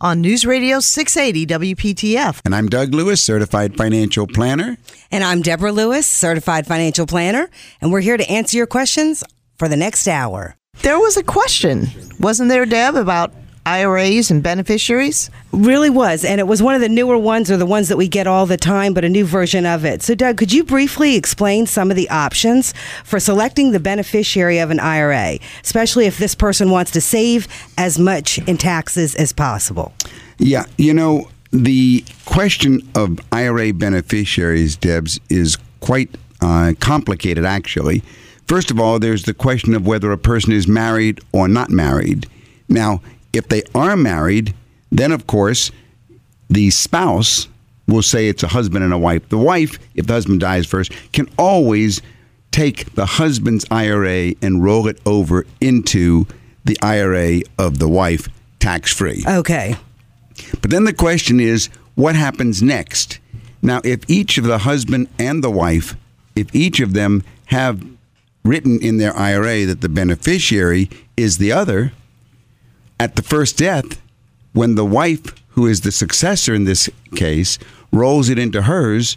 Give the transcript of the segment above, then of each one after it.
on News Radio 680 WPTF. And I'm Doug Lewis, certified financial planner. And I'm Deborah Lewis, certified financial planner, and we're here to answer your questions for the next hour. There was a question, wasn't there, Deb, about IRAs and beneficiaries? Really was, and it was one of the newer ones or the ones that we get all the time, but a new version of it. So, Doug, could you briefly explain some of the options for selecting the beneficiary of an IRA, especially if this person wants to save as much in taxes as possible? Yeah, you know, the question of IRA beneficiaries, Debs, is quite uh, complicated, actually. First of all, there's the question of whether a person is married or not married. Now, if they are married, then of course the spouse will say it's a husband and a wife. The wife, if the husband dies first, can always take the husband's IRA and roll it over into the IRA of the wife tax free. Okay. But then the question is what happens next? Now, if each of the husband and the wife, if each of them have written in their IRA that the beneficiary is the other, at the first death, when the wife, who is the successor in this case, rolls it into hers,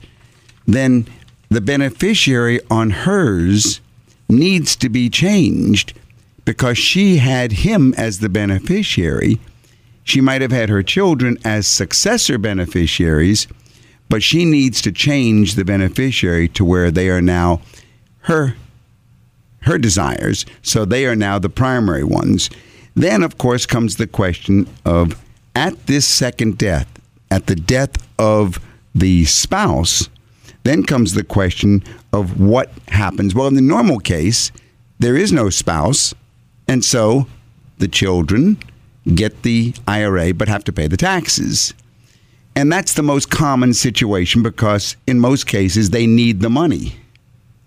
then the beneficiary on hers needs to be changed because she had him as the beneficiary. She might have had her children as successor beneficiaries, but she needs to change the beneficiary to where they are now her her desires, so they are now the primary ones. Then, of course, comes the question of at this second death, at the death of the spouse, then comes the question of what happens. Well, in the normal case, there is no spouse, and so the children get the IRA but have to pay the taxes. And that's the most common situation because in most cases they need the money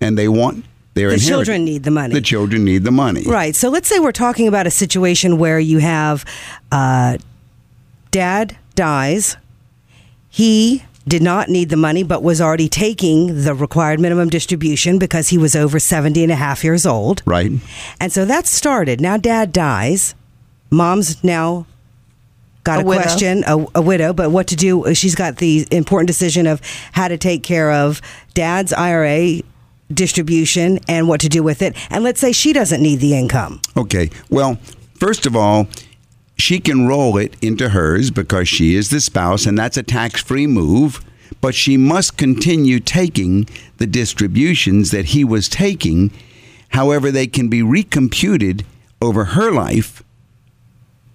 and they want their The inheritance. children need the money. The children need the money. Right. So let's say we're talking about a situation where you have uh, dad dies. He did not need the money, but was already taking the required minimum distribution because he was over 70 and a half years old. Right. And so that started. Now dad dies. Mom's now got A a, question, a, a widow, but what to do? She's got the important decision of how to take care of dad's IRA distribution and what to do with it. And let's say she doesn't need the income. Okay. Well, first of all, she can roll it into hers because she is the spouse, and that's a tax free move. But she must continue taking the distributions that he was taking. However, they can be recomputed over her life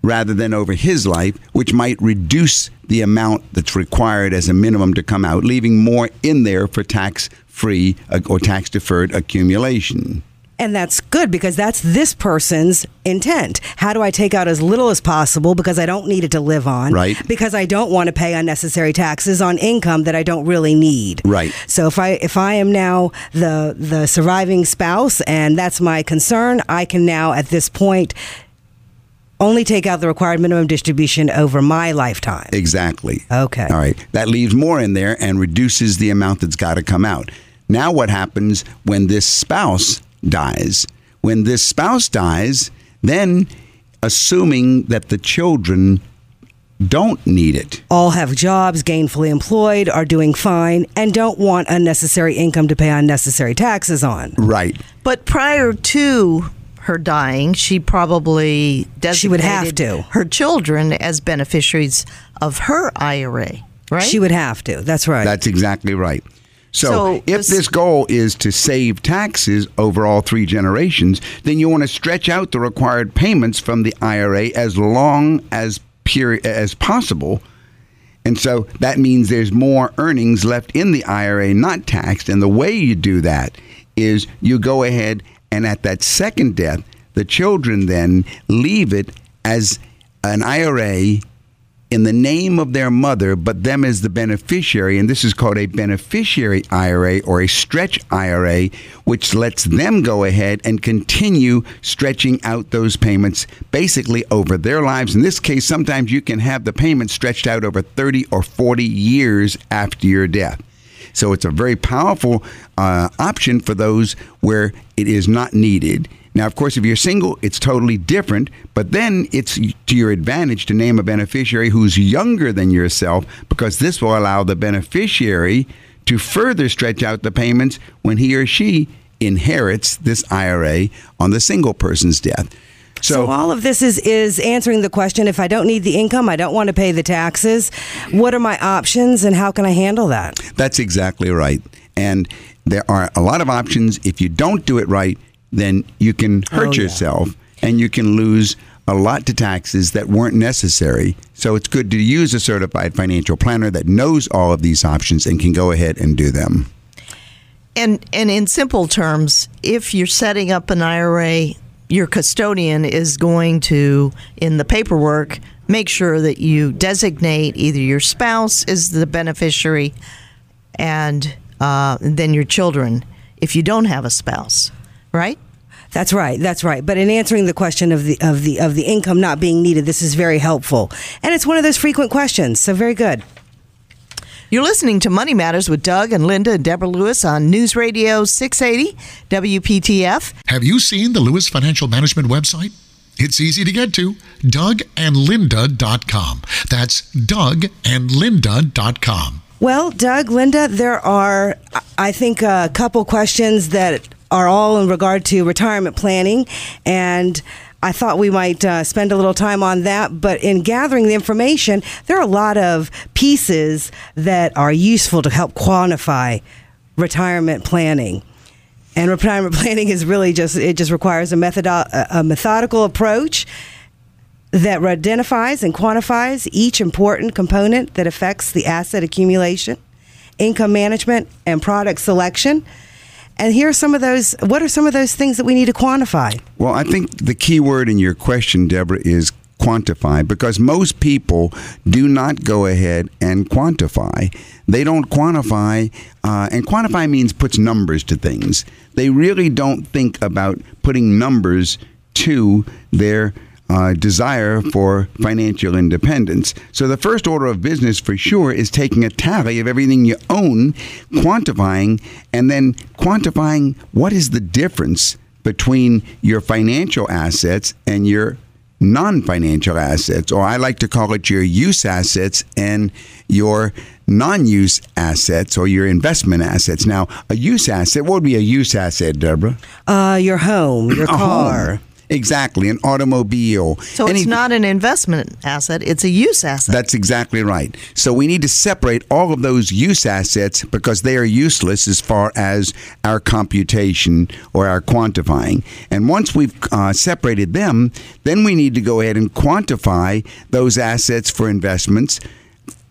rather than over his life, which might reduce the amount that's required as a minimum to come out, leaving more in there for tax free or tax deferred accumulation. And that's good because that's this person's intent. How do I take out as little as possible because I don't need it to live on? Right. Because I don't want to pay unnecessary taxes on income that I don't really need. Right. So if I if I am now the the surviving spouse and that's my concern, I can now at this point only take out the required minimum distribution over my lifetime. Exactly. Okay. All right. That leaves more in there and reduces the amount that's got to come out. Now, what happens when this spouse dies? When this spouse dies, then assuming that the children don't need it. all have jobs, gainfully employed, are doing fine, and don't want unnecessary income to pay unnecessary taxes on. Right. But prior to her dying, she probably designated She would have to. her children as beneficiaries of her IRA, right? She would have to. That's right. That's exactly right. So, So if this- this goal is to save taxes over all three generations, then you want to stretch out the required payments from the IRA as long as peri- as possible. And so that means there's more earnings left in the IRA not taxed. And the way you do that is you go ahead and at that second death, the children then leave it as an IRA in the name of their mother, but them as the beneficiary. And this is called a beneficiary IRA or a stretch IRA, which lets them go ahead and continue stretching out those payments basically over their lives. In this case, sometimes you can have the payments stretched out over 30 or 40 years after your death. So it's a very powerful uh, option for those where it is not needed. Now, of course, if you're single, it's totally different, but then it's to your advantage to name a beneficiary who's younger than yourself because this will allow the beneficiary to further stretch out the payments when he or she inherits this IRA on the single person's death. So, all of this is is answering the question: If I don't need the income, I don't want to pay the taxes. What are my options, and how can I handle that? That's exactly right. And there are a lot of options. If you don't do it right, then you can oh, hurt Oh, yeah. yourself and you can lose a lot to taxes that weren't necessary. So it's good to use a certified financial planner that knows all of these options and can go ahead and do them. And and in simple terms, if you're setting up an IRA, your custodian is going to in the paperwork make sure that you designate either your spouse as the beneficiary and uh, then your children if you don't have a spouse, right? That's right. That's right. But in answering the question of the of the of the income not being needed, this is very helpful, and it's one of those frequent questions. So very good. You're listening to Money Matters with Doug and Linda and Deborah Lewis on News Radio 680 WPTF. Have you seen the Lewis Financial Management website? It's easy to get to dougandlinda.com. That's dougandlinda.com. Well, Doug, Linda, there are, I think, a couple questions that are all in regard to retirement planning, and I thought we might uh, spend a little time on that. But in gathering the information, there are a lot of pieces that are useful to help quantify retirement planning. And retirement planning is really just it just requires a method a methodical approach that identifies and quantifies each important component that affects the asset accumulation, income management, and product selection. And here are some of those. What are some of those things that we need to quantify? Well, I think the key word in your question, Deborah, is quantify because most people do not go ahead and quantify. They don't quantify, uh, and quantify means puts numbers to things. They really don't think about putting numbers to their uh, desire for financial independence. So, the first order of business for sure is taking a tally of everything you own, quantifying, and then quantifying what is the difference between your financial assets and your non financial assets, or I like to call it your use assets and your non use assets or your investment assets. Now, a use asset, what would be a use asset, Deborah? Uh, your home, your car. home. Exactly, an automobile. So Any- it's not an investment asset, it's a use asset. That's exactly right. So we need to separate all of those use assets because they are useless as far as our computation or our quantifying. And once we've uh, separated them, then we need to go ahead and quantify those assets for investments.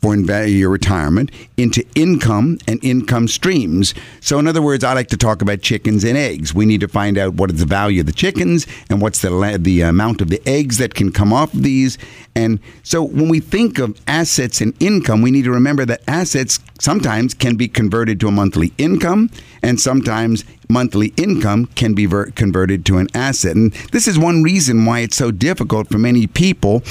For inv- your retirement into income and income streams. So, in other words, I like to talk about chickens and eggs. We need to find out what is the value of the chickens and what's the the amount of the eggs that can come off of these. And so, when we think of assets and income, we need to remember that assets sometimes can be converted to a monthly income, and sometimes monthly income can be ver- converted to an asset. And this is one reason why it's so difficult for many people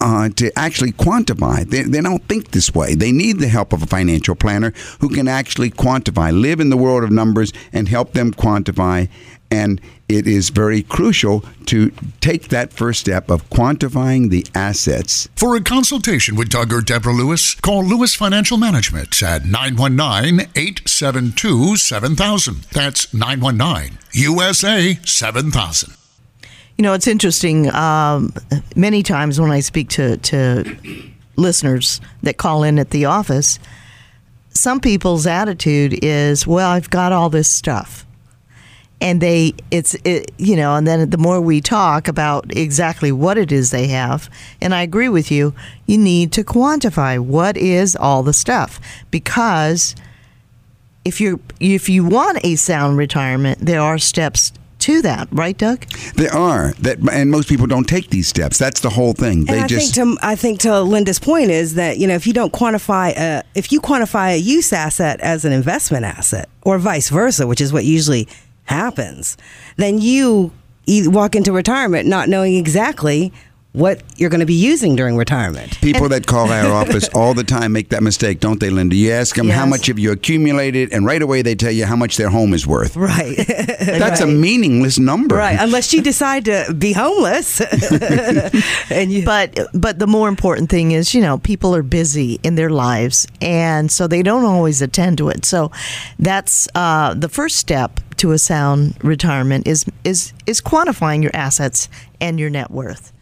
uh, to actually quantify. They, they don't think this way. They need the help of a financial planner who can actually quantify, live in the world of numbers, and help them quantify. And it is very crucial to take that first step of quantifying the assets. For a consultation with Doug or Deborah Lewis, call Lewis Financial Management at 919 872 7000. That's 919 USA 7000. You know, it's interesting. Um, many times when I speak to, to listeners that call in at the office, some people's attitude is, well, I've got all this stuff. And they, it's, it, you know, and then the more we talk about exactly what it is they have, and I agree with you, you need to quantify what is all the stuff because if you're if you want a sound retirement, there are steps to that, right, Doug? There are that, and most people don't take these steps. That's the whole thing. And they I just think to I think to Linda's point is that you know if you don't quantify a, if you quantify a use asset as an investment asset or vice versa, which is what usually happens, then you e- walk into retirement not knowing exactly what you're going to be using during retirement. People that call our office all the time make that mistake, don't they, Linda? You ask them how much have you accumulated, and right away they tell you how much their home is worth. Right. That's a meaningless number. right. Unless you decide to be homeless. and you But but the more important thing is, you know, people are busy in their lives, and so they don't always attend to it. So that's uh, the first step to a sound retirement is is is quantifying your assets and your net worth.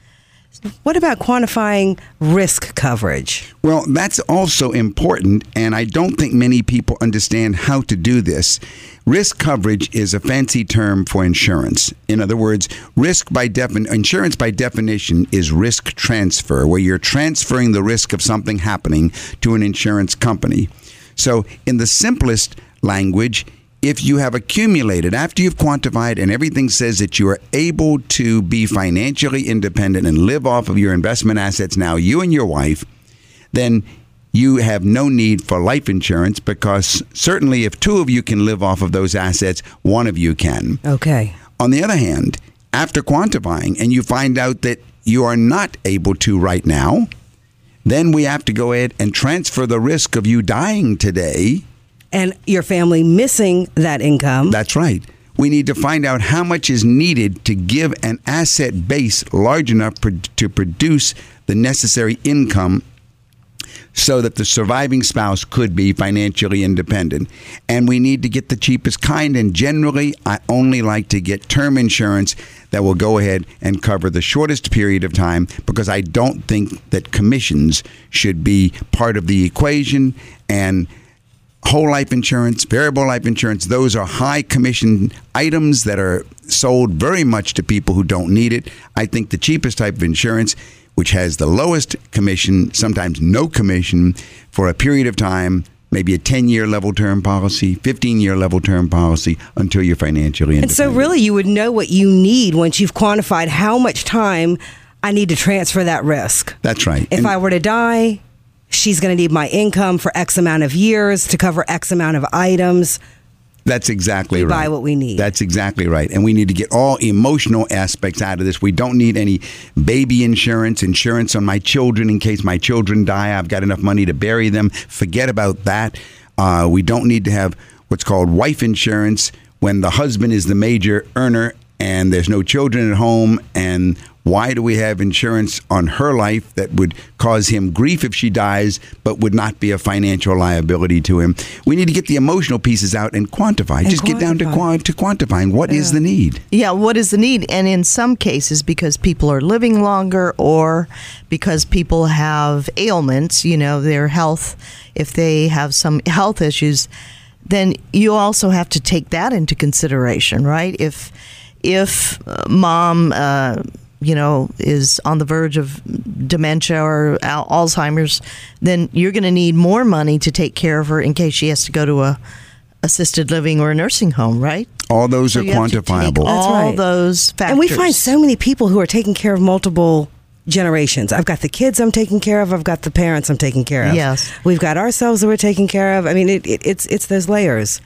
What about quantifying risk coverage? Well, that's also important, and I don't think many people understand how to do this. Risk coverage is a fancy term for insurance. In other words, risk by defin- insurance by definition is risk transfer, where you're transferring the risk of something happening to an insurance company. So, in the simplest language, if you have accumulated after you've quantified and everything says that you are able to be financially independent and live off of your investment assets now, you and your wife, then you have no need for life insurance because certainly if two of you can live off of those assets, one of you can. Okay. On the other hand, after quantifying and you find out that you are not able to right now, then we have to go ahead and transfer the risk of you dying today And your family missing that income. That's right. We need to find out how much is needed to give an asset base large enough pro- to produce the necessary income so that the surviving spouse could be financially independent. And we need to get the cheapest kind. And generally, I only like to get term insurance that will go ahead and cover the shortest period of time because I don't think that commissions should be part of the equation. And whole life insurance, variable life insurance, those are high commission items that are sold very much to people who don't need it. I think the cheapest type of insurance, which has the lowest commission, sometimes no commission, for a period of time, maybe a 10 year level term policy, 15 year level term policy until you're financially independent. and so, really, you would know what you need once you've quantified how much time I need to transfer that risk. That's right. If And- I were to die, she's going to need my income for X amount of years to cover X amount of items. That's exactly We right. buy what we need. That's exactly right. And we need to get all emotional aspects out of this. We don't need any baby insurance, insurance on my children in case my children die. I've got enough money to bury them. Forget about that. Uh, we don't need to have what's called wife insurance when the husband is the major earner and there's no children at home. And why do we have insurance on her life that would cause him grief if she dies, but would not be a financial liability to him? We need to get the emotional pieces out and quantify. And Just get down to, quantify. to quantifying what is the need. Yeah, what is the need? And in some cases, because people are living longer or because people have ailments, you know, their health, if they have some health issues, then you also have to take that into consideration, right? If if uh, mom, uh, you know, is on the verge of dementia or al- Alzheimer's, then you're going to need more money to take care of her in case she has to go to a assisted living or a nursing home, right? All those So are you have to take quantifiable. all right. those factors. And we find so many people who are taking care of multiple generations. I've got the kids I'm taking care of. I've got the parents I'm taking care of. Yes. We've got ourselves that we're taking care of. I mean, it, it, it's it's those layers.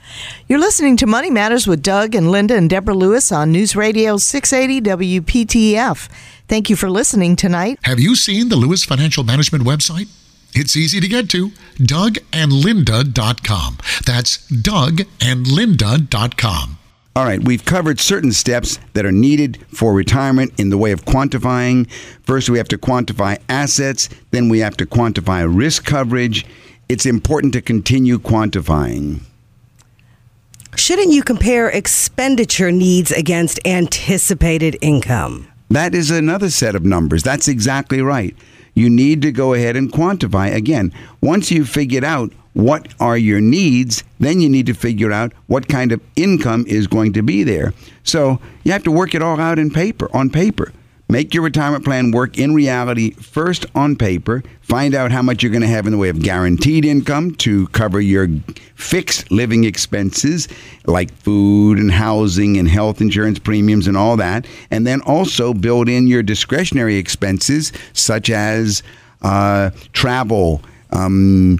You're listening to Money Matters with Doug and Linda and Deborah Lewis on News Radio 680 WPTF. Thank you for listening tonight. Have you seen the Lewis Financial Management website? It's easy to get to dougandlinda.com. That's dougandlinda.com. All right, we've covered certain steps that are needed for retirement in the way of quantifying. First, we have to quantify assets, then, we have to quantify risk coverage. It's important to continue quantifying. Shouldn't you compare expenditure needs against anticipated income? That is another set of numbers. That's exactly right. You need to go ahead and quantify. Again, once you've figured out what are your needs, then you need to figure out what kind of income is going to be there. So you have to work it all out in paper, on paper. Make your retirement plan work in reality first on paper. Find out how much you're going to have in the way of guaranteed income to cover your fixed living expenses like food and housing and health insurance premiums and all that. And then also build in your discretionary expenses such as uh, travel. Um,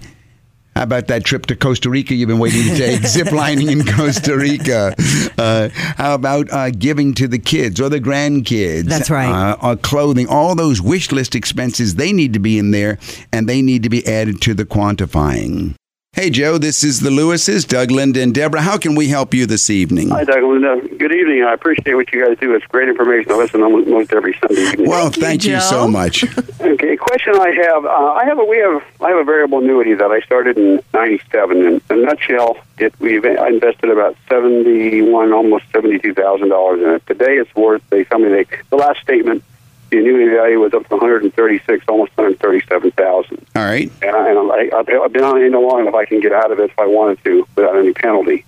how about that trip to Costa Rica you've been waiting to take? Zip lining in Costa Rica. Uh, how about uh, giving to the kids or the grandkids? That's right. Uh, uh, clothing, all those wish list expenses, they need to be in there and they need to be added to the quantifying. Hey, Joe, this is the Lewises, Doug, Linda, and Deborah. How can we help you this evening? Hi, Doug. Linda. Good evening. I appreciate what you guys do. It's great information. I listen almost every Sunday evening. Well, Thank you, thank you, Joe. so much. Okay, question I have. Uh, I have a we have I have a variable annuity that I started in '97. In a nutshell, it we've I invested about seventy one, almost seventy two thousand dollars in it. Today, it's worth. They tell me they the last statement. The annuity value was up to 136, almost 137,000. All right. and, I, and I'm, I, I've I've been on it no long enough I can get out of it if I wanted to without any penalty.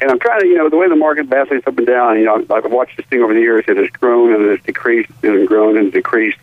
And I'm trying to, you know, the way the market vacillates up and down. You know, I've watched this thing over the years. It has grown and it has decreased and grown and decreased.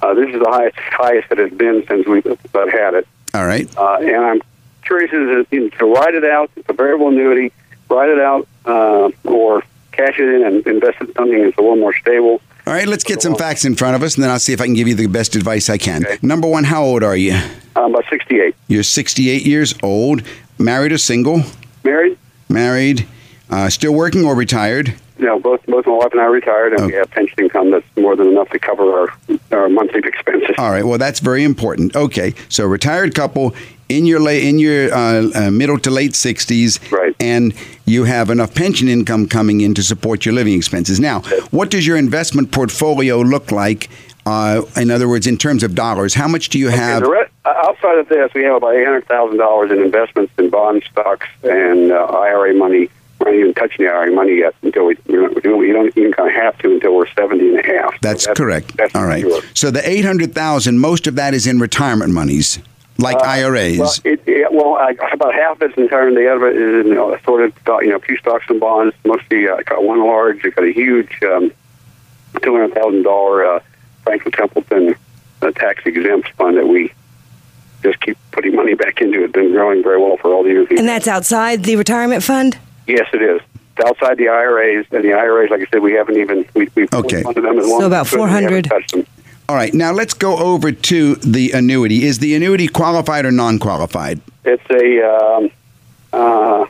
Uh, this is the highest highest it has been since we've about had it. All right. Uh, and I'm curious as to, to write it out. It's a variable annuity. Write it out uh, or cash it in and invest in something that's a little more stable. All right, let's get some facts in front of us, and then I'll see if I can give you the best advice I can. Okay. Number one, how old are you? I'm about 68. You're 68 years old, married or single? Married? Married, uh, still working or retired? No, both both my wife and I are retired, and we have pension income that's more than enough to cover our our monthly expenses. All right. Well, that's very important. Okay. So, retired couple in your late in your uh, uh, middle to late sixties, Right. And you have enough pension income coming in to support your living expenses. Now, what does your investment portfolio look like? Uh, in other words, in terms of dollars, how much do you have? uh, outside of this, we have about eight hundred thousand dollars in investments in bond stocks and uh, IRA money. We're not even touching the IRA money yet until we we don't, we don't, even kind of have to until we're seventy and a half. So That's, correct. That's All right. secure. So the eight hundred thousand, most of that is in retirement monies, like IRAs. Uh, Well, it, it, well I, about half of it's entirely the other is you know, assorted, stock- you know, a few stocks and bonds. Mostly, uh, I got one large. I got a huge um, two hundred thousand dollar uh, Franklin Templeton uh, tax exempt fund that we just keep putting money back into. It's been growing very well for all the years. And that's outside the retirement fund? yes, it is. It's outside the IRAs, and the IRAs, like I said, we haven't even we we've Okay. funded them as So about as we haven't 400. touched them. All right. Now let's go over to the annuity. Is the annuity qualified or non-qualified? It's a, um, uh,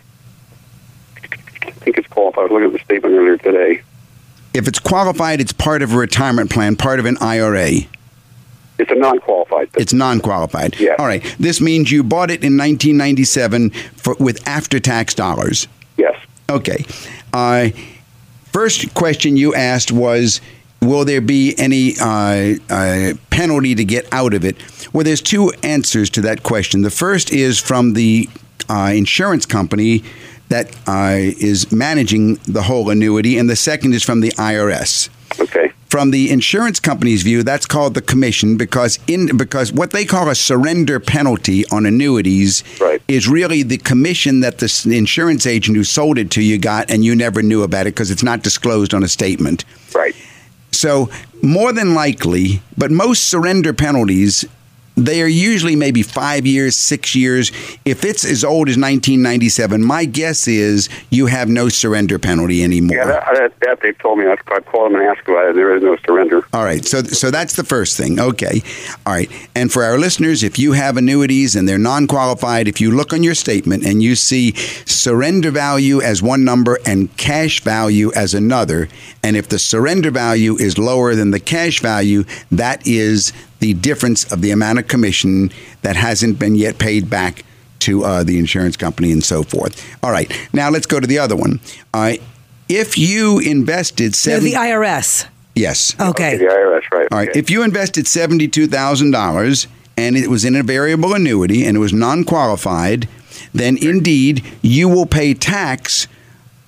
I think it's qualified. Looking at the statement earlier today. If it's qualified, it's part of a retirement plan, part of an IRA. It's a non-qualified. It's non-qualified. Yes. All right. This means you bought it in 1997 for, with after-tax dollars. yes. Okay. Uh, first question you asked was, will there be any uh, uh, penalty to get out of it? Well, there's two answers to that question. The first is from the uh, insurance company that uh, is managing the whole annuity, and the second is from the IRS. Okay. From the insurance company's view, that's called the commission because in because what they call a surrender penalty on annuities Right. is really the commission that the insurance agent who sold it to you got, and you never knew about it because it's not disclosed on a statement. Right. So more than likely, but most surrender penalties. They are usually maybe five years, six years. If it's as old as 1997, my guess is you have no surrender penalty anymore. Yeah, that, that, that they told me. I I called them and asked about it. There is no surrender. All right, so so that's the first thing. Okay, all right. And for our listeners, if you have annuities and they're non-qualified, if you look on your statement and you see surrender value as one number and cash value as another, and if the surrender value is lower than the cash value, that is the difference of the amount of commission that hasn't been yet paid back to uh, the insurance company and so forth. All right, now let's go to the other one. Uh, if you invested No, seven, the IRS. yes. Okay. The IRS, right? All right. Okay. If you invested seventy-two thousand dollars and it was in a variable annuity and it was non-qualified, then indeed you will pay tax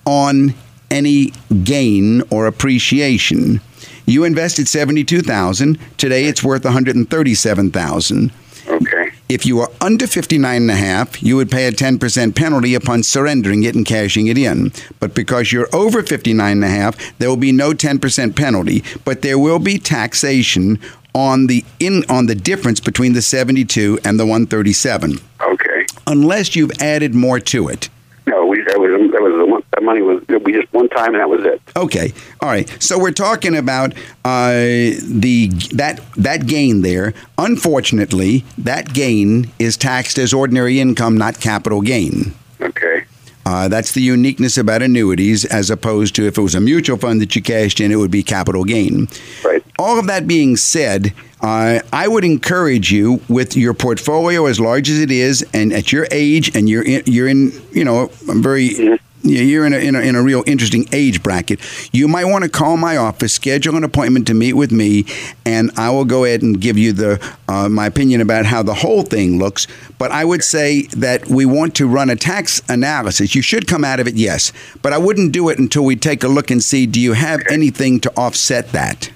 on any gain or appreciation. You invested 72,000. Today it's worth 137,000. Okay. If you are under 59 and a half, you would pay a 10% penalty upon surrendering it and cashing it in. But because you're over 59 and a half, there will be no 10% penalty, but there will be taxation on the in on the difference between the 72 and the 137 Okay. unless you've added more to it. No, we that was that was the one, that money was we just one time and that was it. Okay, all right. So we're talking about uh, the that that gain there. Unfortunately, that gain is taxed as ordinary income, not capital gain. Okay. Uh, that's the uniqueness about annuities, as opposed to if it was a mutual fund that you cashed in, it would be capital gain. Right. All of that being said, uh, I would encourage you with your portfolio as large as it is, and at your age, and you're in, you're in, you know, I'm very. Yeah, You're in a, in, a, in a real interesting age bracket. You might want to call my office, schedule an appointment to meet with me, and I will go ahead and give you the uh, my opinion about how the whole thing looks. But I would say that we want to run a tax analysis. You should come out of it, yes, but I wouldn't do it until we take a look and see do you have anything to offset that.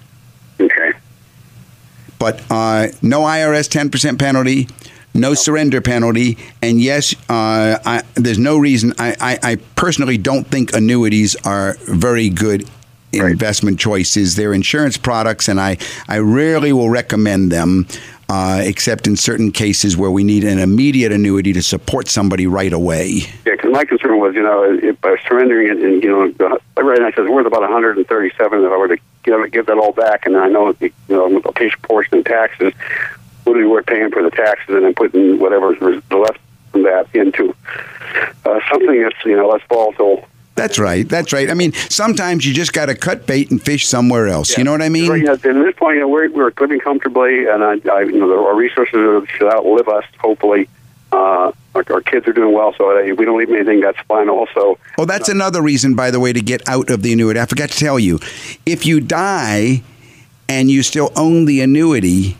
Okay. but uh, no IRS 10% penalty, no surrender penalty, and yes, uh, I, there's no reason. I, I, I personally don't think annuities are very good investment choices. They're insurance products, and I, I rarely will recommend them. Uh, except in certain cases where we need an immediate annuity to support somebody right away. Yeah, because my concern was, you know, if by surrendering it, and you know, right now it says it's worth about 137. If I were to give, give that all back, and I know, the, you know, a portion in taxes, be worth paying for the taxes and then putting whatever's left from that into uh, something that's you know less volatile? That's right. That's right. I mean, sometimes you just got to cut bait and fish somewhere else. You know what I mean? Right, yeah, at this point, you know, we're, we're living comfortably, and I, I, you know, our resources should outlive us. Hopefully, uh, our, our kids are doing well, so we don't leave anything, that's fine. Also, Well, that's another reason, by the way, to get out of the annuity. I forgot to tell you. If you die and you still own the annuity?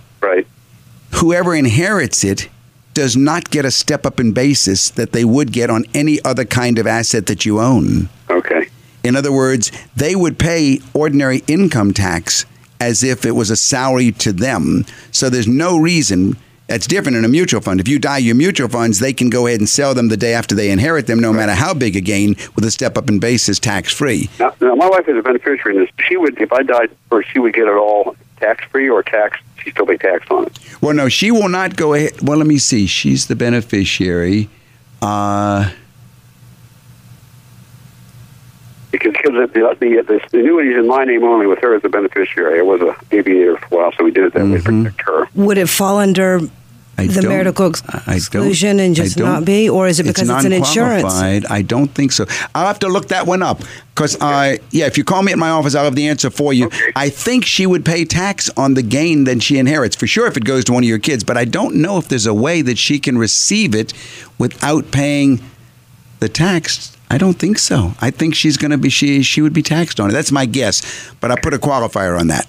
Whoever inherits it does not get a step up in basis that they would get on any other kind of asset that you own. Okay. In other words, they would pay ordinary income tax as if it was a salary to them. So there's no reason. That's different in a mutual fund. If you die your mutual funds, they can go ahead and sell them the day after they inherit them, no matter how big a gain, with a step up in basis tax free. Now, now, my wife is a beneficiary in this. She would, if I died first, she would get it all tax free or tax. She still pay tax on it. Well, no, she will not go ahead. Well, let me see. She's the beneficiary. Uh, Because because the, the, the, the annuity is in my name only with her as a beneficiary. I was a aviator for a while, so we did it that way to protect her. Would it fall under I the marital ex- exclusion and just don't- be, or is it because it's, an insurance? I don't think so. I'll have to look that one up because, uh, yeah, if you call me at my office, I'll have the answer for you. Okay. I think she would pay tax on the gain that she inherits for sure if it goes to one of your kids, but I don't know if there's a way that she can receive it without paying the tax. I don't think so. I think she's going to be she she would be taxed on it. That's my guess, but I put a qualifier on that.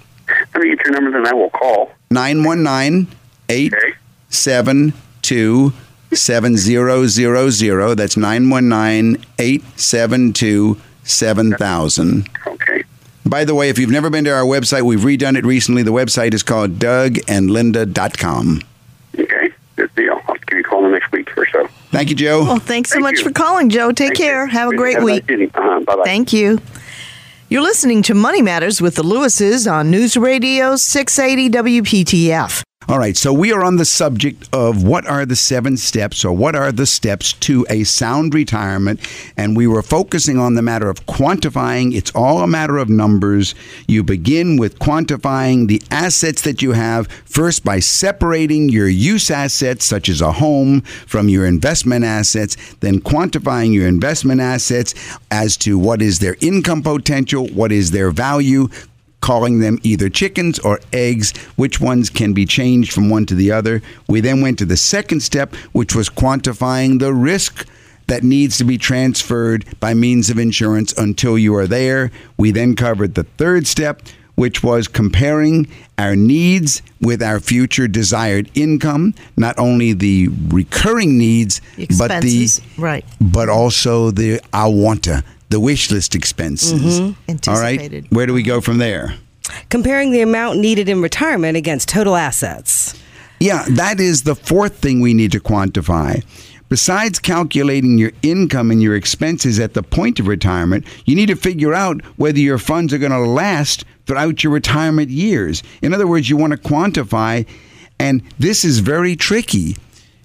Let me get your number, then I will call. 919 Okay. 872 7000. That's 919 872 7000. Okay. By the way, if you've never been to our website, we've redone it recently. The website is called dougandlinda.com. Okay. Good deal. I'll give you a call in the next week or so. Thank you, Joe. Well, thanks so Thank much you. for calling, Joe. Take Thank care. you. Have a great Have week. nice. Uh-huh. Bye bye. Thank you. You're listening to Money Matters with the Lewises on News Radio 680 WPTF. All right, so we are on the subject of what are the seven steps or what are the steps to a sound retirement. And we were focusing on the matter of quantifying. It's all a matter of numbers. You begin with quantifying the assets that you have, first by separating your use assets, such as a home, from your investment assets, then quantifying your investment assets as to what is their income potential, what is their value, calling them either chickens or eggs, which ones can be changed from one to the other. We then went to the second step, which was quantifying the risk that needs to be transferred by means of insurance until you are there. We then covered the third step, which was comparing our needs with our future desired income, not only the recurring needs, but the right. but also the I wanta, the wish list expenses. Mm-hmm. All right, where do we go from there? Comparing the amount needed in retirement against total assets. Yeah, that is the fourth thing we need to quantify. Besides calculating your income and your expenses at the point of retirement, you need to figure out whether your funds are going to last throughout your retirement years. In other words, you want to quantify, and this is very tricky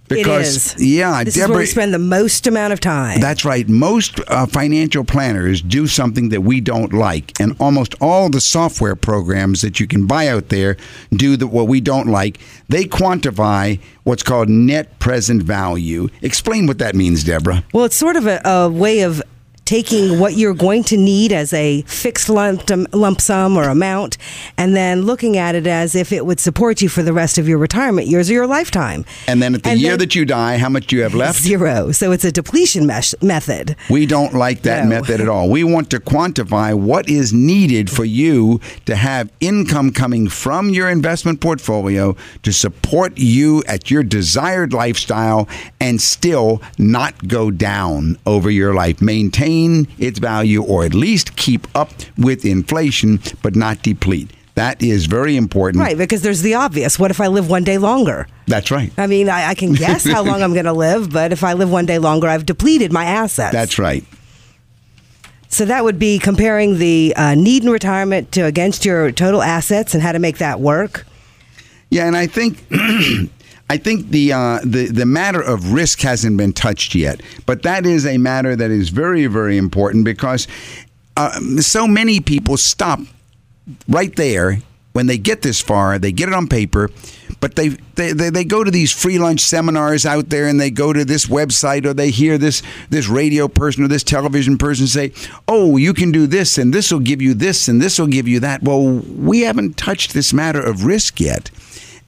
because it is. yeah, this Deborah, is where we spend the most amount of time. That's right. Most uh, financial planners do something that we don't like, and almost all the software programs that you can buy out there do the, what we don't like. They quantify what's called net present value. Explain what that means, Deborah. Well, it's sort of a, a way of taking what you're going to need as a fixed lump, um, lump sum or amount and then looking at it as if it would support you for the rest of your retirement years or your lifetime. And then at the And year then- that you die, how much do you have left? Zero. So it's a depletion mesh- method. We don't like that No. method at all. We want to quantify what is needed for you to have income coming from your investment portfolio to support you at your desired lifestyle and still not go down over your life. Maintain its value or at least keep up with inflation but not deplete. That is very important. Right, because there's the obvious. What if I live one day longer? That's right. I mean, I, I can guess how long I'm going to live, but if I live one day longer, I've depleted my assets. That's right. So that would be comparing the uh, need in retirement to against your total assets and how to make that work. Yeah, and I think I think the uh, the the matter of risk hasn't been touched yet, but that is a matter that is very very important because uh, so many people stop right there when they get this far. They get it on paper, but they they, they, they go to these free lunch seminars out there and they go to this website or they hear this this radio person or this television person say, "Oh, you can do this and this will give you this and this will give you that." Well, we haven't touched this matter of risk yet.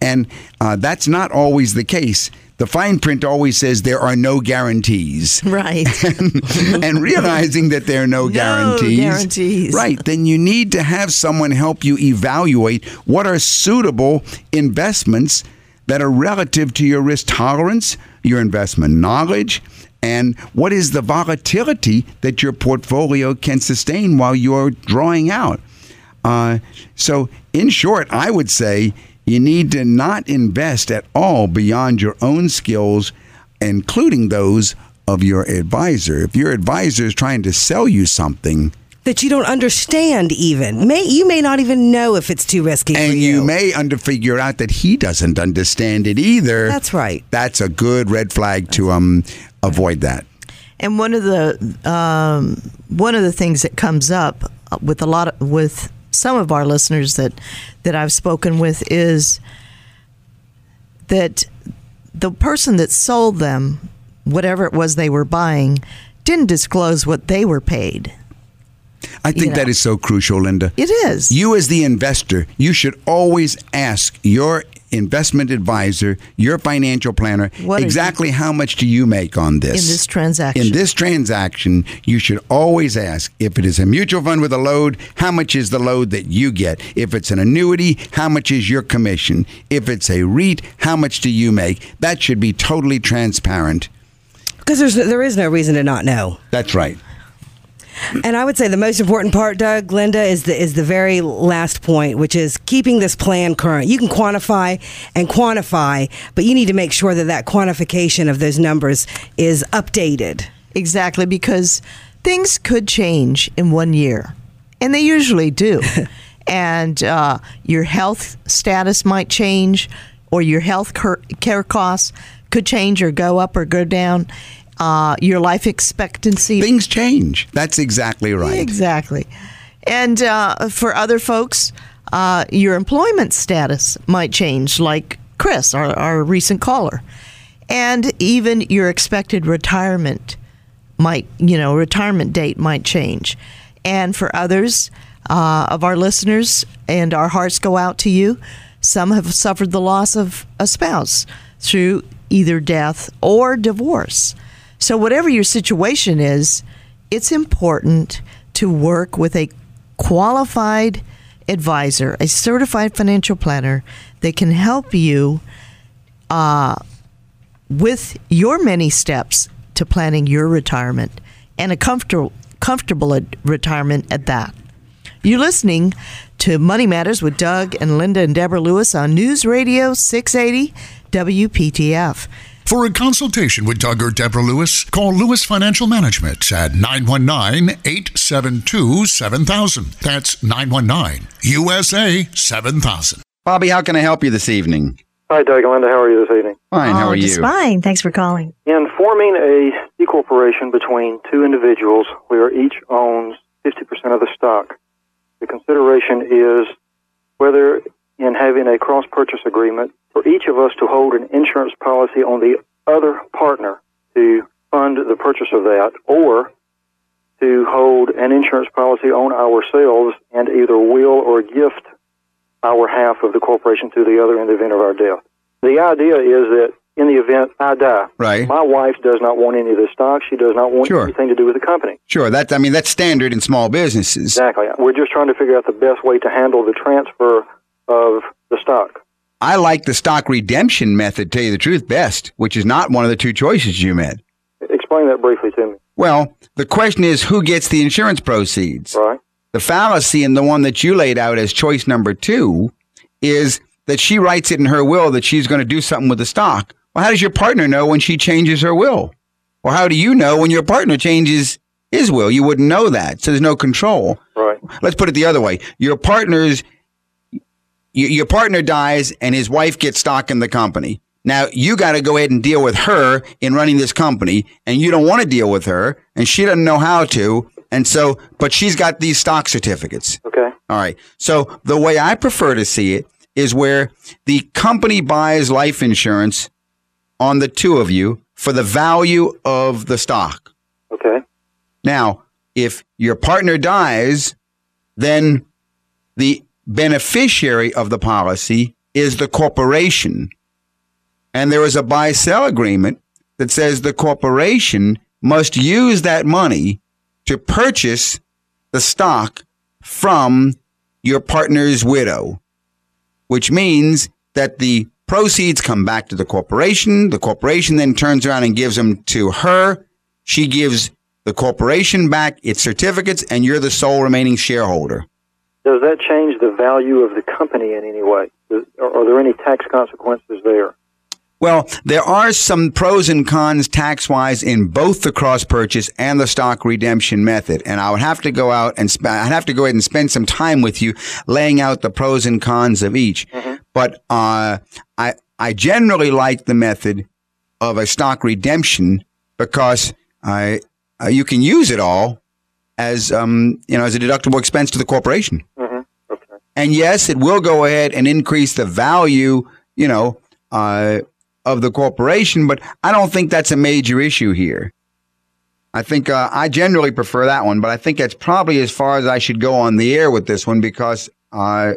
And uh, that's not always the case. The fine print always says there are no guarantees. Right. and realizing that there are no, No guarantees, guarantees. right? Then you need to have someone help you evaluate what are suitable investments that are relative to your risk tolerance, your investment knowledge, and what is the volatility that your portfolio can sustain while you're drawing out. Uh, so, in short, I would say you need to not invest at all beyond your own skills, including those of your advisor. If your advisor is trying to sell you something, That you don't understand even. May you may not even know if it's too risky for and you. you may under figure out that he doesn't understand it either. That's right. That's a good red flag to um avoid that. And one of the um, one of the things that comes up with a lot of, with some of our listeners that that I've spoken with is that the person that sold them whatever it was they were buying didn't disclose what they were paid. I think You know. is so crucial, Linda. It is. You, as the investor, you should always ask your investment advisor, your financial planner, What exactly how much do you make on this? In this transaction. In this transaction, you should always ask if it is a mutual fund with a load, how much is the load that you get? If it's an annuity, how much is your commission? If it's a REIT, how much do you make? That should be totally transparent. Because there is no reason to not know. That's right. And I would say the most important part, Doug, Linda, is the is the very last point, which is keeping this plan current. You can quantify and quantify, but you need to make sure that that quantification of those numbers is updated. Exactly, because things could change in one year, and they usually do. and uh, your health status might change, or your health cur- care costs could change or go up or go down. Uh, your life expectancy Things change. That's exactly right. Exactly. And uh, for other folks, uh, your employment status might change, like Chris, our, our recent caller. And even your expected retirement might, you know, retirement date might change. And for others uh, of our listeners, and our hearts go out to you, some have suffered the loss of a spouse through either death or divorce. So, whatever your situation is, it's important to work with a qualified advisor, a certified financial planner that can help you uh, with your many steps to planning your retirement and a comfortable comfortable retirement at that. You're listening to Money Matters with Doug and Linda and Deborah Lewis on News Radio 680 WPTF. For a consultation with Doug or Deborah Lewis, call Lewis Financial Management at 919 872 7000. That's 919 USA 7000. Bobby, how can I help you this evening? Hi, Doug and Linda. How are you this evening? Fine. how Oh, are just you? Fine. Thanks for calling. In forming a C corporation between two individuals where each owns 50% of the stock, the consideration is whether in having a cross purchase agreement for each of us to hold an insurance policy on the other partner to fund the purchase of that, or to hold an insurance policy on ourselves and either will or gift our half of the corporation to the other in the event of our death. The idea is that in the event I die, Right. my wife does not want any of the stock. She does not want Sure. anything to do with the company. Sure. That's I mean that's standard in small businesses. Exactly. We're just trying to figure out the best way to handle the transfer of the stock. I like the stock redemption method, tell you the truth, best, which is not one of the two choices you made. Explain that briefly to me. Well, the question is who gets the insurance proceeds? Right. The fallacy in the one that you laid out as choice number two is that she writes it in her will that she's going to do something with the stock. Well, how does your partner know when she changes her will? Or how do you know when your partner changes his will? You wouldn't know that. So there's no control. Right. Let's put it the other way. Your partner's your partner dies and his wife gets stock in the company. Now you got to go ahead and deal with her in running this company, and you don't want to deal with her, and she doesn't know how to, and so, but she's got these stock certificates. Okay. All right. So the way I prefer to see it is where the company buys life insurance on the two of you for the value of the stock. Okay. Now, if your partner dies, then the beneficiary of the policy is the corporation. And there is a buy sell agreement that says the corporation must use that money to purchase the stock from your partner's widow, which means that the proceeds come back to the corporation. The corporation then turns around and gives them to her. She gives the corporation back its certificates, and you're the sole remaining shareholder. Does that change the value of the company in any way? Are, there any tax consequences there? Well, there are some pros and cons tax wise in both the cross purchase and the stock redemption method. And I would have to go out and sp- I'd have to go ahead and spend some time with you laying out the pros and cons of each. But uh, I I generally like the method of a stock redemption because I uh, you can use it all as um, you know as a deductible expense to the corporation. And yes, it will go ahead and increase the value, you know, uh, of the corporation, but I don't think that's a major issue here. I think uh, I generally prefer that one, but I think that's probably as far as I should go on the air with this one because uh,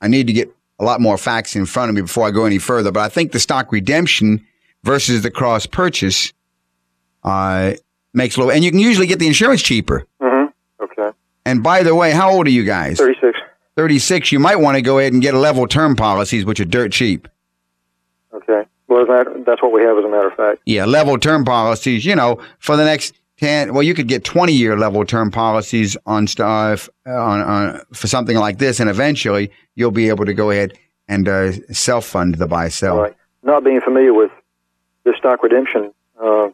I need to get a lot more facts in front of me before I go any further. But I think the stock redemption versus the cross purchase uh, makes a little, and you can usually get the insurance cheaper. Mm-hmm. Okay. And by the way, how old are you guys? 36. 36, you might want to go ahead and get a level term policies, which are dirt cheap. Okay. Well, that, that's what we have, as a matter of fact. Yeah, level term policies, you know, for the next 10, well, you could get 20 year level term policies on stuff, on, on, for something like this. And eventually you'll be able to go ahead and uh, self fund the buy sell. Right. Not being familiar with the stock redemption uh,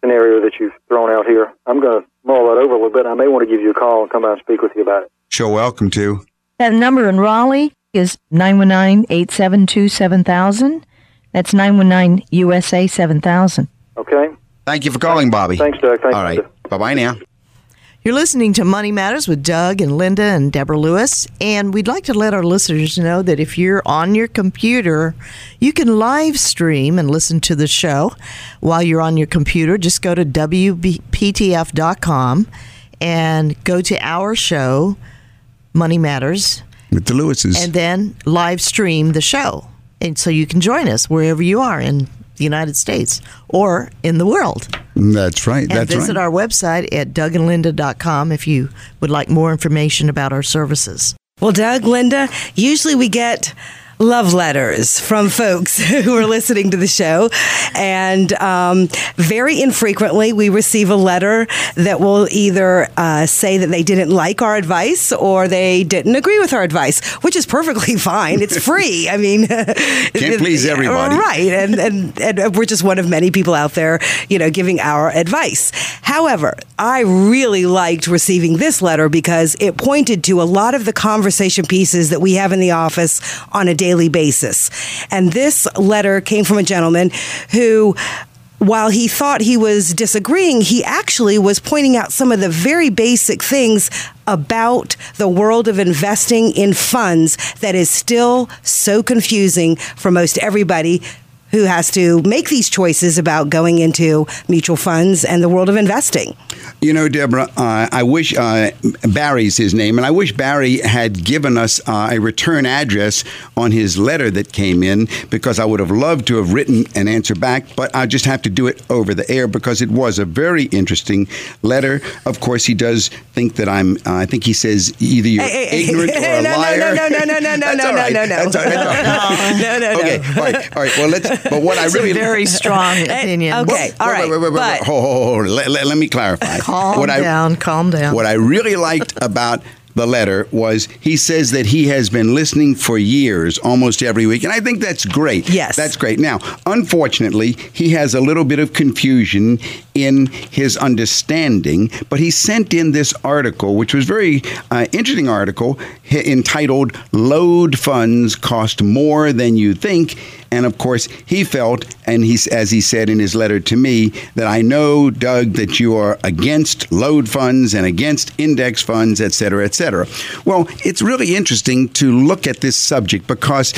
scenario that you've thrown out here, I'm going to mull that over a little bit. I may want to give you a call and come out and speak with you about it. Sure, welcome to. That number in Raleigh is 919-872-7000. That's 919 USA 7000. Okay. Thank you for calling, Bobby. Thanks, Doug. Thanks. All right. Linda. Bye bye now. You're listening to Money Matters with Doug and Linda and Deborah Lewis. And we'd like to let our listeners know that if you're on your computer, you can live stream and listen to the show while you're on your computer. Just go to WPTF.com and go to our show, Money Matters, With the Lewises. and then live stream the show. And so you can join us wherever you are in the United States or in the world. that's right. And That's visit right. our website at dougandlinda.com if you would like more information about our services. Well, Doug, Linda, usually we get love letters from folks who are listening to the show. And um, very infrequently, we receive a letter that will either uh, say that they didn't like our advice or they didn't agree with our advice, which is perfectly fine. It's free. I mean, Can't please everybody. Right. And, and, and we're just one of many people out there, you know, giving our advice. However, I really liked receiving this letter because it pointed to a lot of the conversation pieces that we have in the office on a daily basis. And this letter came from a gentleman who while he thought he was disagreeing, he actually was pointing out some of the very basic things about the world of investing in funds that is still so confusing for most everybody who has to make these choices about going into mutual funds and the world of investing. You know, Deborah, uh, I wish uh, Barry's his name, and I wish Barry had given us uh, a return address on his letter that came in because I would have loved to have written an answer back, but I just have to do it over the air because it was a very interesting letter. Of course, he does think that I'm, uh, I think he says either you're Hey, hey, ignorant or a no, no, liar. no, no, no, no, no, That's no, all no, right. no, no. That's all right. That's all right. No, no, no. Okay, all right, all right. Well, let's, but what I really a very strong opinion. okay. All Wait, wait, wait, wait, wait. but- Hold. Let, me clarify. Calm what I, down, calm down. What I really liked about the letter was he says that he has been listening for years, almost every week, and I think that's great. Yes. that's great. Now, unfortunately, he has a little bit of confusion in his understanding, but he sent in this article, which was very uh, interesting article entitled "Load Funds Cost More Than You Think." And of course, he felt, and he's as he said in his letter to me, that I know, Doug, that you are against load funds and against index funds, et cetera, et cetera. Well, it's really interesting to look at this subject because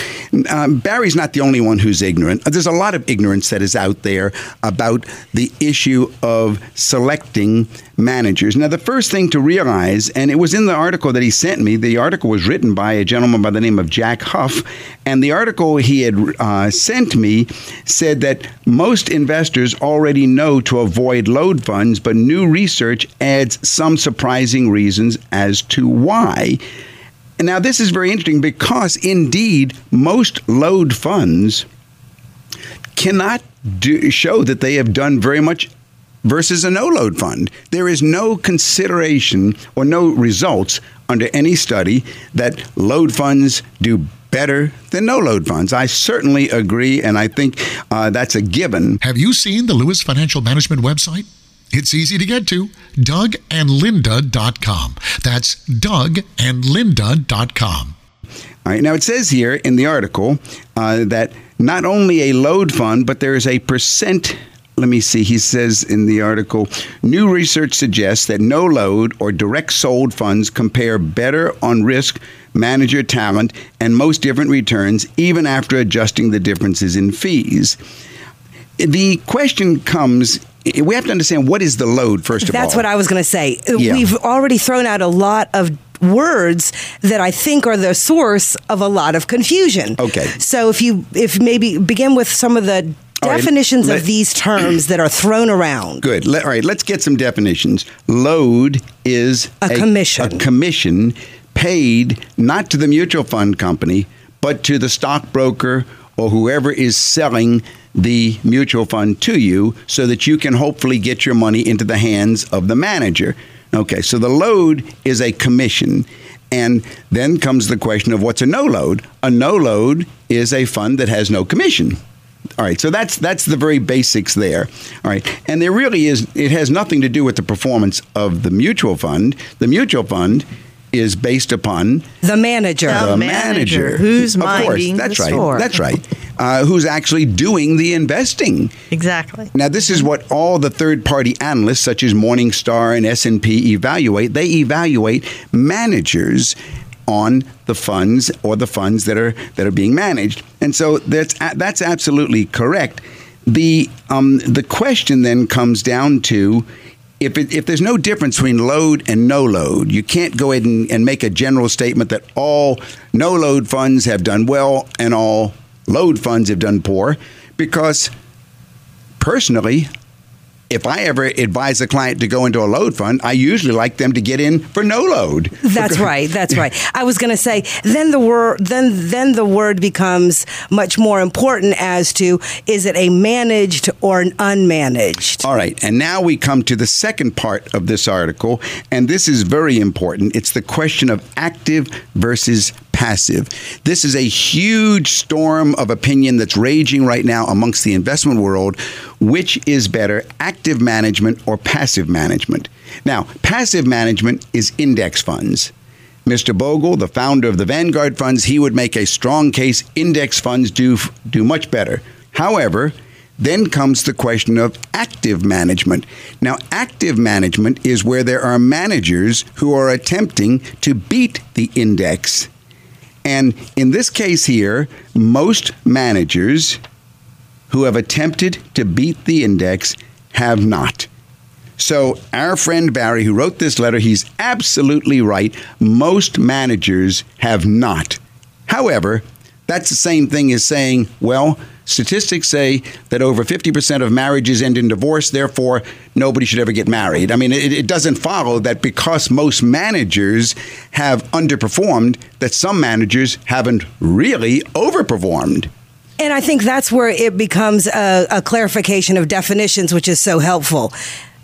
um, Barry's not the only one who's ignorant. There's a lot of ignorance that is out there about the issue of selecting managers. Now, the first thing to realize, and it was in the article that he sent me, the article was written by a gentleman by the name of Jack Hough, and the article he had uh, sent me said that most investors already know to avoid load funds, but new research adds some surprising reasons as to why. And now, this is very interesting because indeed, most load funds cannot do, show that they have done very much versus a no load fund. There is no consideration or no results under any study that load funds do better than no load funds. I certainly agree, and I think uh, that's a given. Have you seen the Lewis Financial Management website? It's easy to get to dougandlinda.com. That's dougandlinda.com. All right, now it says here in the article uh, that not only a load fund, but there is a percent. Let me see. He says in the article new research suggests that no load or direct sold funds compare better on risk, manager talent, and most different returns, even after adjusting the differences in fees. The question comes we have to understand what is the load, first of all. That's what I was going to say. Yeah. We've already thrown out a lot of words that I think are the source of a lot of confusion. Okay. So if you if maybe begin with some of the All right, definitions let- of these terms that are thrown around. Good. Let, all right, let's get some definitions. Load is A commission. A commission paid not to the mutual fund company, but to the stockbroker or whoever is selling the mutual fund to you so that you can hopefully get your money into the hands of the manager. Okay, so the load is a commission. And then comes the question of what's a no load? A no load is a fund that has no commission. All right, so that's that's the very basics there. All right, and there really is it has nothing to do with the performance of the mutual fund. The mutual fund is based upon The manager. The the manager, manager, who's of course, minding that's the right. store. That's right. Uh, who's actually doing the investing? Exactly. Now, this is what all the third-party analysts, such as Morningstar and S and P, evaluate. They evaluate managers on the funds or the funds that are that are being managed, and so that's that's absolutely correct. The um, the question then comes down to. If, it, if there's no difference between load and no load, you can't go ahead and, and make a general statement that all no load funds have done well and all load funds have done poor, because personally, if I ever advise a client to go into a load fund, I usually like them to get in for no load. That's right. That's right. I was going to say then the word then then the word becomes much more important as to is it a managed or an unmanaged. All right, and now we come to the second part of this article, and this is very important. It's the question of active versus passive. This is a huge storm of opinion that's raging right now amongst the investment world. Which is better, active management or passive management? Now, passive management is index funds. Mr. Bogle, the founder of the Vanguard funds, he would make a strong case index funds do do much better. However, then comes the question of active management. Now, active management is where there are managers who are attempting to beat the index. And in this case here, most managers who have attempted to beat the index have not. So, our friend Barry, who wrote this letter, he's absolutely right. Most managers have not. However, that's the same thing as saying, well, statistics say that over 50% of marriages end in divorce, therefore, nobody should ever get married. I mean, it, it, doesn't follow that because most managers have underperformed, that some managers haven't really overperformed. And I think that's where it becomes a, a clarification of definitions, which is so helpful.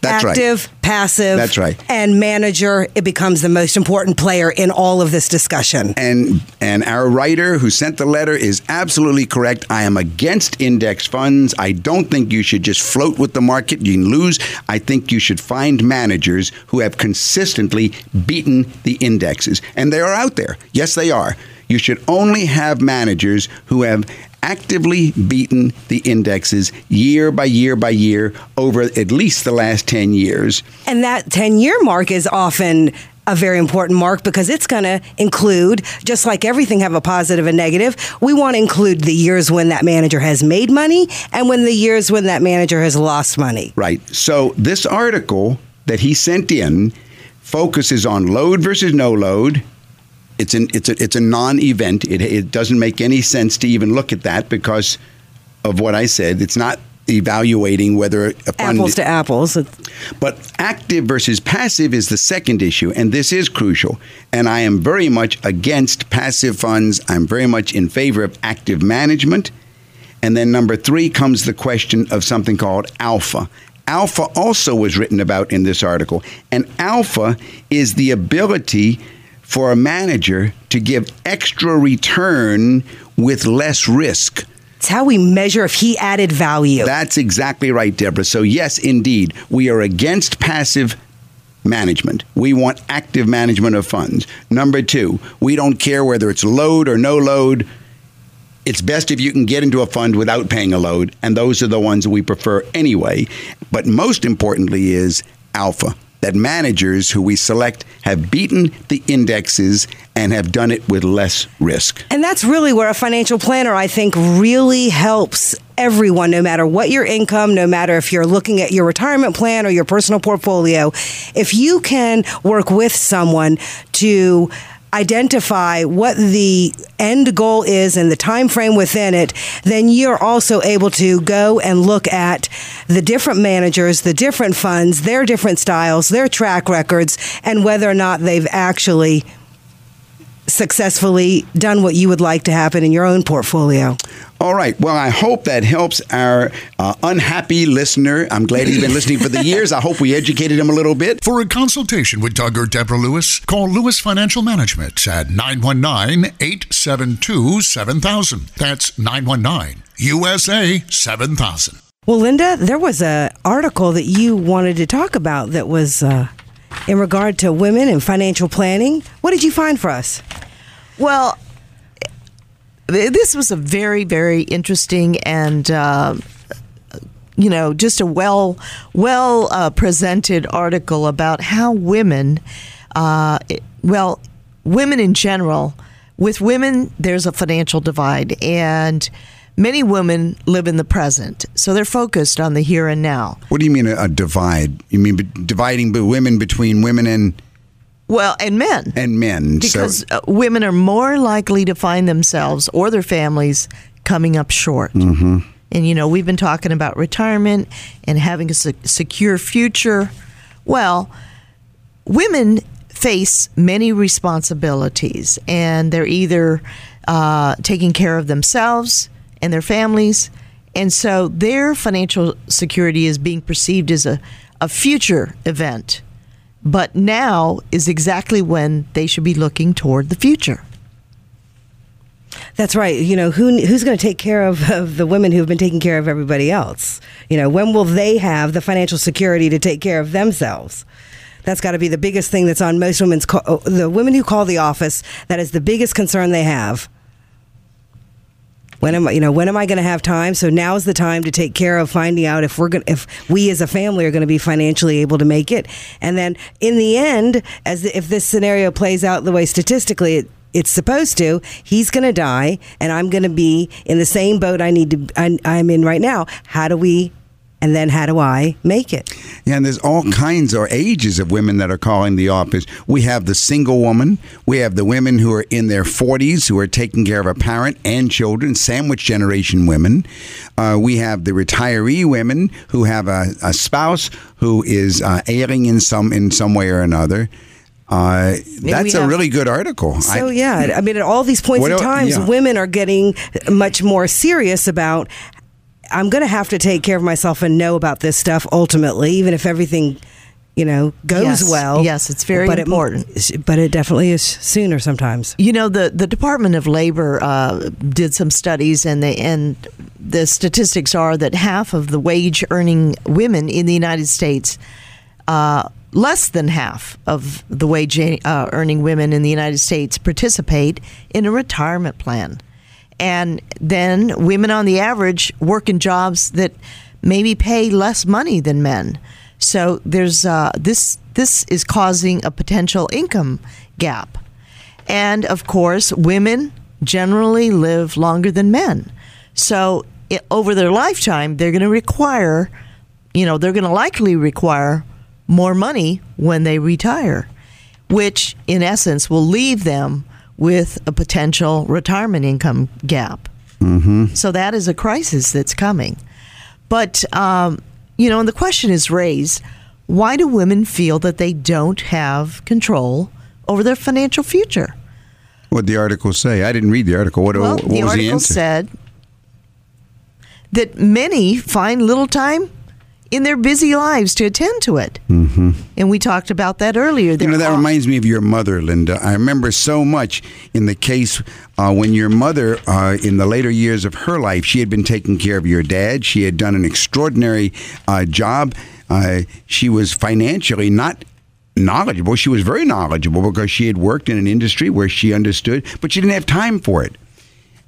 That's Active, right. passive, That's right. and manager, it becomes the most important player in all of this discussion. And and our writer who sent the letter is absolutely correct. I am against index funds. I don't think you should just float with the market. You can lose. I think you should find managers who have consistently beaten the indexes. And they are out there. Yes, they are. You should only have managers who have actively beaten the indexes year by year by year over at least the last 10 years. And that 10 year mark is often a very important mark because it's going to include, just like everything have a positive and negative, we want to include the years when that manager has made money and when the years when that manager has lost money. Right. So this article that he sent in focuses on load versus no load. It's an it's a it's a non-event. It it doesn't make any sense to even look at that because of what I said. It's not evaluating whether Apples to apples. But active versus passive is the second issue, and this is crucial. And I am very much against passive funds. I'm very much in favor of active management. And then number three comes the question of something called alpha. Alpha also was written about in this article. And alpha is the ability for a manager to give extra return with less risk. It's how we measure if he added value. That's exactly right, Deborah. So, yes, indeed, we are against passive management. We want active management of funds. Number two, we don't care whether it's load or no load. It's best if you can get into a fund without paying a load, and those are the ones we prefer anyway. But most importantly, is alpha that managers who we select have beaten the indexes and have done it with less risk. And that's really where a financial planner, I think, really helps everyone, no matter what your income, no matter if you're looking at your retirement plan or your personal portfolio. If you can work with someone to identify what the end goal is and the time frame within it then you're also able to go and look at the different managers the different funds their different styles their track records and whether or not they've actually successfully done what you would like to happen in your own portfolio all right. Well, I hope that helps our uh, unhappy listener. I'm glad he's been listening for the years. I hope we educated him a little bit. For a consultation with Doug or Deborah Lewis, call Lewis Financial Management at 919 872 7000. That's 919 USA 7000. Well, Linda, there was a article that you wanted to talk about that was uh, in regard to women and financial planning. What did you find for us? Well, this was a very, very interesting and. Uh, you know, just a well, well uh, presented article about how women, uh, well, women in general, with women, there's a financial divide, and many women live in the present, so they're focused on the here and now. What do you mean a, a divide? You mean be- dividing be- women between women and well, and men. and men? Because so, uh, women are more likely to find themselves or their families coming up short. Mm-hmm. And, you know, we've been talking about retirement and having a se- secure future. Well, women face many responsibilities, and they're either uh, taking care of themselves and their families. And so their financial security is being perceived as a, a future event. But now is exactly when they should be looking toward the future. That's right. You know, who who's going to take care of, of the women who have been taking care of everybody else? You know, when will they have the financial security to take care of themselves? That's got to be the biggest thing that's on most women's call, oh, the women who call the office. That is the biggest concern they have. When am I, you know, when am I going to have time? So now is the time to take care of finding out if we're going, if we as a family are going to be financially able to make it. And then in the end, as the, if this scenario plays out the way statistically it, it's supposed to, he's going to die, and I'm going to be in the same boat I need to. I, I'm in right now. How do we? And then how do I make it? Yeah, and there's all kinds or ages of women that are calling the office. We have the single woman. We have the women who are in their 40s who are taking care of a parent and children, sandwich generation women. Uh, we have the retiree women who have a, a spouse who is uh, ailing in some in some way or another. Uh, that's a really good article. So I- yeah, I mean, at all these points in times, yeah. women are getting much more serious about. I'm going to have to take care of myself and know about this stuff ultimately, even if everything, you know, goes Yes. well. Yes, it's very but important. It, but it definitely is sooner sometimes. You know, the, the Department of Labor uh, did some studies, and they and the statistics are that half of the wage earning women in the United States, uh, less than half of the wage uh, earning women in the United States participate in a retirement plan. And then women on the average work in jobs that maybe pay less money than men. So there's uh, this this is causing a potential income gap. And of course, women generally live longer than men. So i over their lifetime, they're going to require, you know, they're going to likely require more money when they retire, which in essence will leave them with a potential retirement income gap. Mm-hmm. So that is a crisis that's coming. But, um, you know, and the question is raised why do women feel that they don't have control over their financial future? what the article say? I didn't read the article. What, Well, what the was the article answer? said that many find little time in their busy lives to attend to it. Mm-hmm. And we talked about that earlier. You know, that all- reminds me of your mother, Linda. I remember so much in the case uh, when your mother, uh, in the later years of her life, she had been taking care of your dad. She had done an extraordinary uh, job. Uh, she was financially not knowledgeable. She was very knowledgeable because she had worked in an industry where she understood, but she didn't have time for it.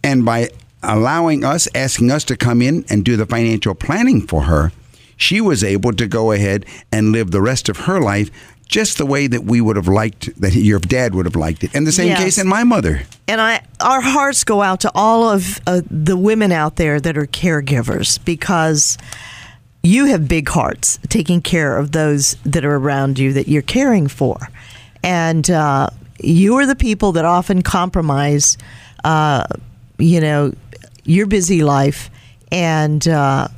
And by allowing us, asking us to come in and do the financial planning for her, she was able to go ahead and live the rest of her life just the way that we would have liked, that your dad would have liked it. And the same Yes. case in my mother. And I, our hearts go out to all of uh, the women out there that are caregivers because you have big hearts taking care of those that are around you that you're caring for. And uh, you are the people that often compromise, uh, you know, your busy life and uh,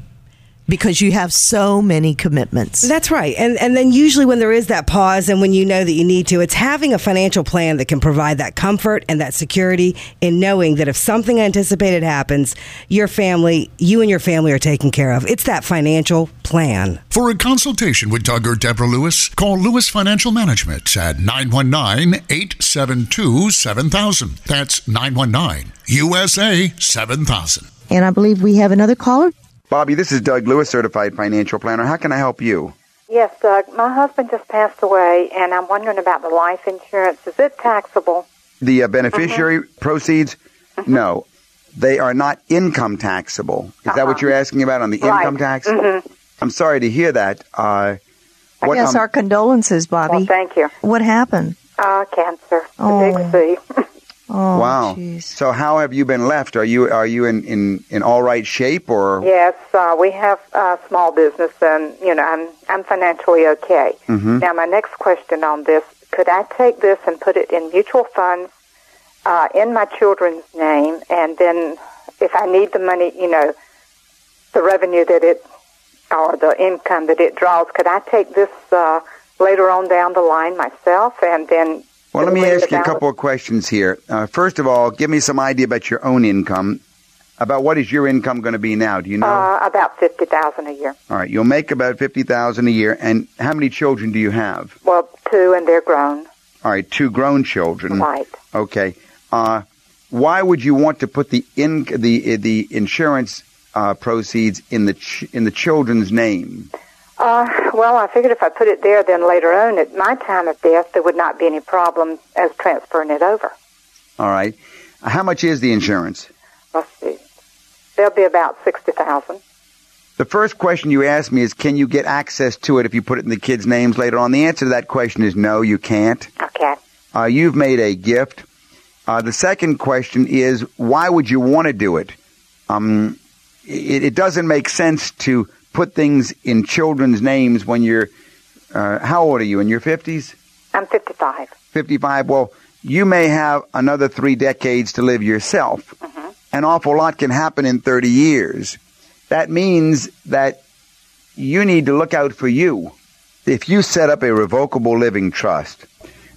because you have so many commitments. That's right. And and then usually when there is that pause and when you know that you need to, it's having a financial plan that can provide that comfort and that security in knowing that if something anticipated happens, your family, you and your family are taken care of. It's that financial plan. For a consultation with Doug or Deborah Lewis, call Lewis Financial Management at 919 872 7000. That's 919 USA 7000. And I believe we have another caller. Bobby, this is Doug Lewis, certified financial planner. How can I help you? Yes, Doug. My husband just passed away, and I'm wondering about the life insurance. Is it taxable? The uh, beneficiary proceeds? No. They are not income taxable. Is that what you're asking about on the Right. income tax? I'm sorry to hear that. Uh, what, yes, um, our condolences, Bobby. Well, thank you. what happened? Uh, cancer. Oh. The big C. Oh, wow. jeez. So how have you been left? Are you are you in, in, in all right shape or yes, uh, we have a small business, and you know, I'm I'm financially okay. Mm-hmm. Now, my next question on this: Could I take this and put it in mutual funds uh, in my children's name, and then if I need the money, you know, the revenue that it or the income that it draws. Could I take this uh, later on down the line myself and then? Well, let me ask you a couple of questions here. Uh, first of all, give me some idea about your own income. About what is your income going to be now? Do you know? Uh, about fifty thousand a year. all right, you'll make about fifty thousand a year. And how many children do you have? Well, two, and they're grown. All right, two grown children. Right. Okay. Uh, why would you want to put the in the the insurance uh, proceeds in the ch- in the children's name? Uh, well, I figured if I put it there, then later on, at my time of death, there would not be any problem as transferring it over. All right. How much is the insurance? Let's see. There'll be about sixty thousand. The first question you asked me is, can you get access to it if you put it in the kids' names later on? The answer to that question is no, you can't. Okay. Uh, you've made a gift. Uh, the second question is, why would you want to do it? Um, it, it doesn't make sense to put things in children's names when you're, uh, how old are you, in your 50s? I'm fifty-five. 55? Well, you may have another three decades to live yourself. An awful lot can happen in 30 years. That means that you need to look out for you. If you set up a revocable living trust,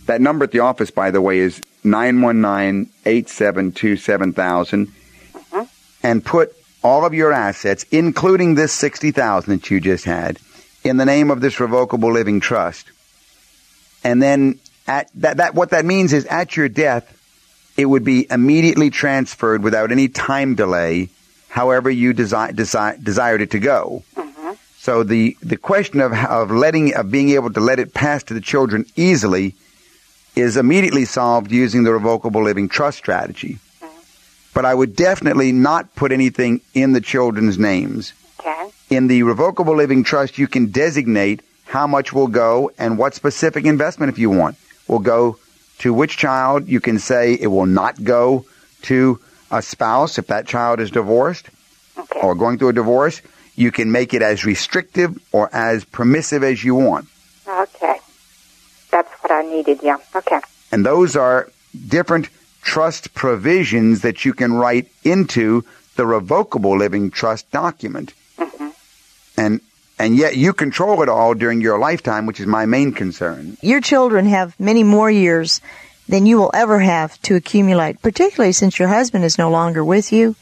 that number at the office, by the way, is 919 872 7000, and put all of your assets, including this 60000 that you just had, in the name of this revocable living trust. And then at that, that what that means is at your death, it would be immediately transferred without any time delay, however you desi- desi- desired it to go. Mm-hmm. So the, the question of, of letting, of being able to let it pass to the children easily is immediately solved using the revocable living trust strategy. But I would definitely not put anything in the children's names. Okay. In the revocable living trust, you can designate how much will go and what specific investment, if you want, will go to which child. You can say it will not go to a spouse if that child is divorced Okay. or going through a divorce. You can make it as restrictive or as permissive as you want. Okay. That's what I needed. Yeah. Okay. And those are different trust provisions that you can write into the revocable living trust document. Mm-hmm. And and yet you control it all during your lifetime, which is my main concern. Your children have many more years than you will ever have to accumulate, particularly since your husband is no longer with you.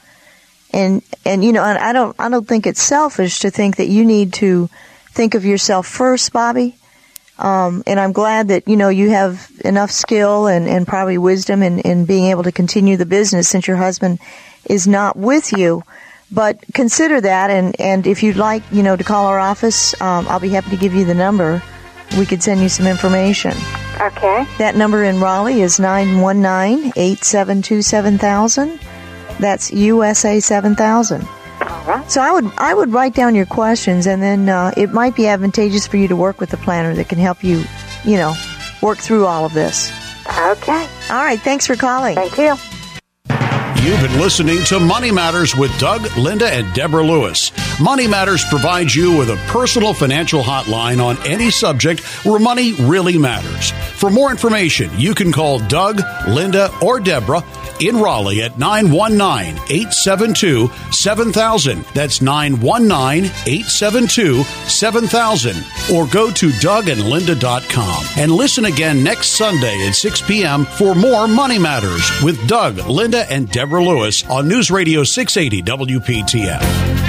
And and you know, and I don't I don't think it's selfish to think that you need to think of yourself first, Bobby. Um, and I'm glad that you know you have enough skill and, and probably wisdom in, in being able to continue the business since your husband is not with you. But consider that, and, and if you'd like, you know, to call our office, um, I'll be happy to give you the number. We could send you some information. Okay. That number in Raleigh is 919-872-7000. That's USA 7000. All right. So I would I would write down your questions, and then uh, it might be advantageous for you to work with a planner that can help you, you know, work through all of this. Okay. All right, thanks for calling. Thank you. You've been listening to Money Matters with Doug, Linda, and Deborah Lewis. Money Matters provides you with a personal financial hotline on any subject where money really matters. For more information, you can call Doug, Linda, or Deborah in Raleigh at 919 872 7000. That's 919 872 7000. Or go to dougandlinda.com and listen again next Sunday at 6 p.m. for more Money Matters with Doug, Linda, and Deborah Lewis on News Radio 680 WPTF.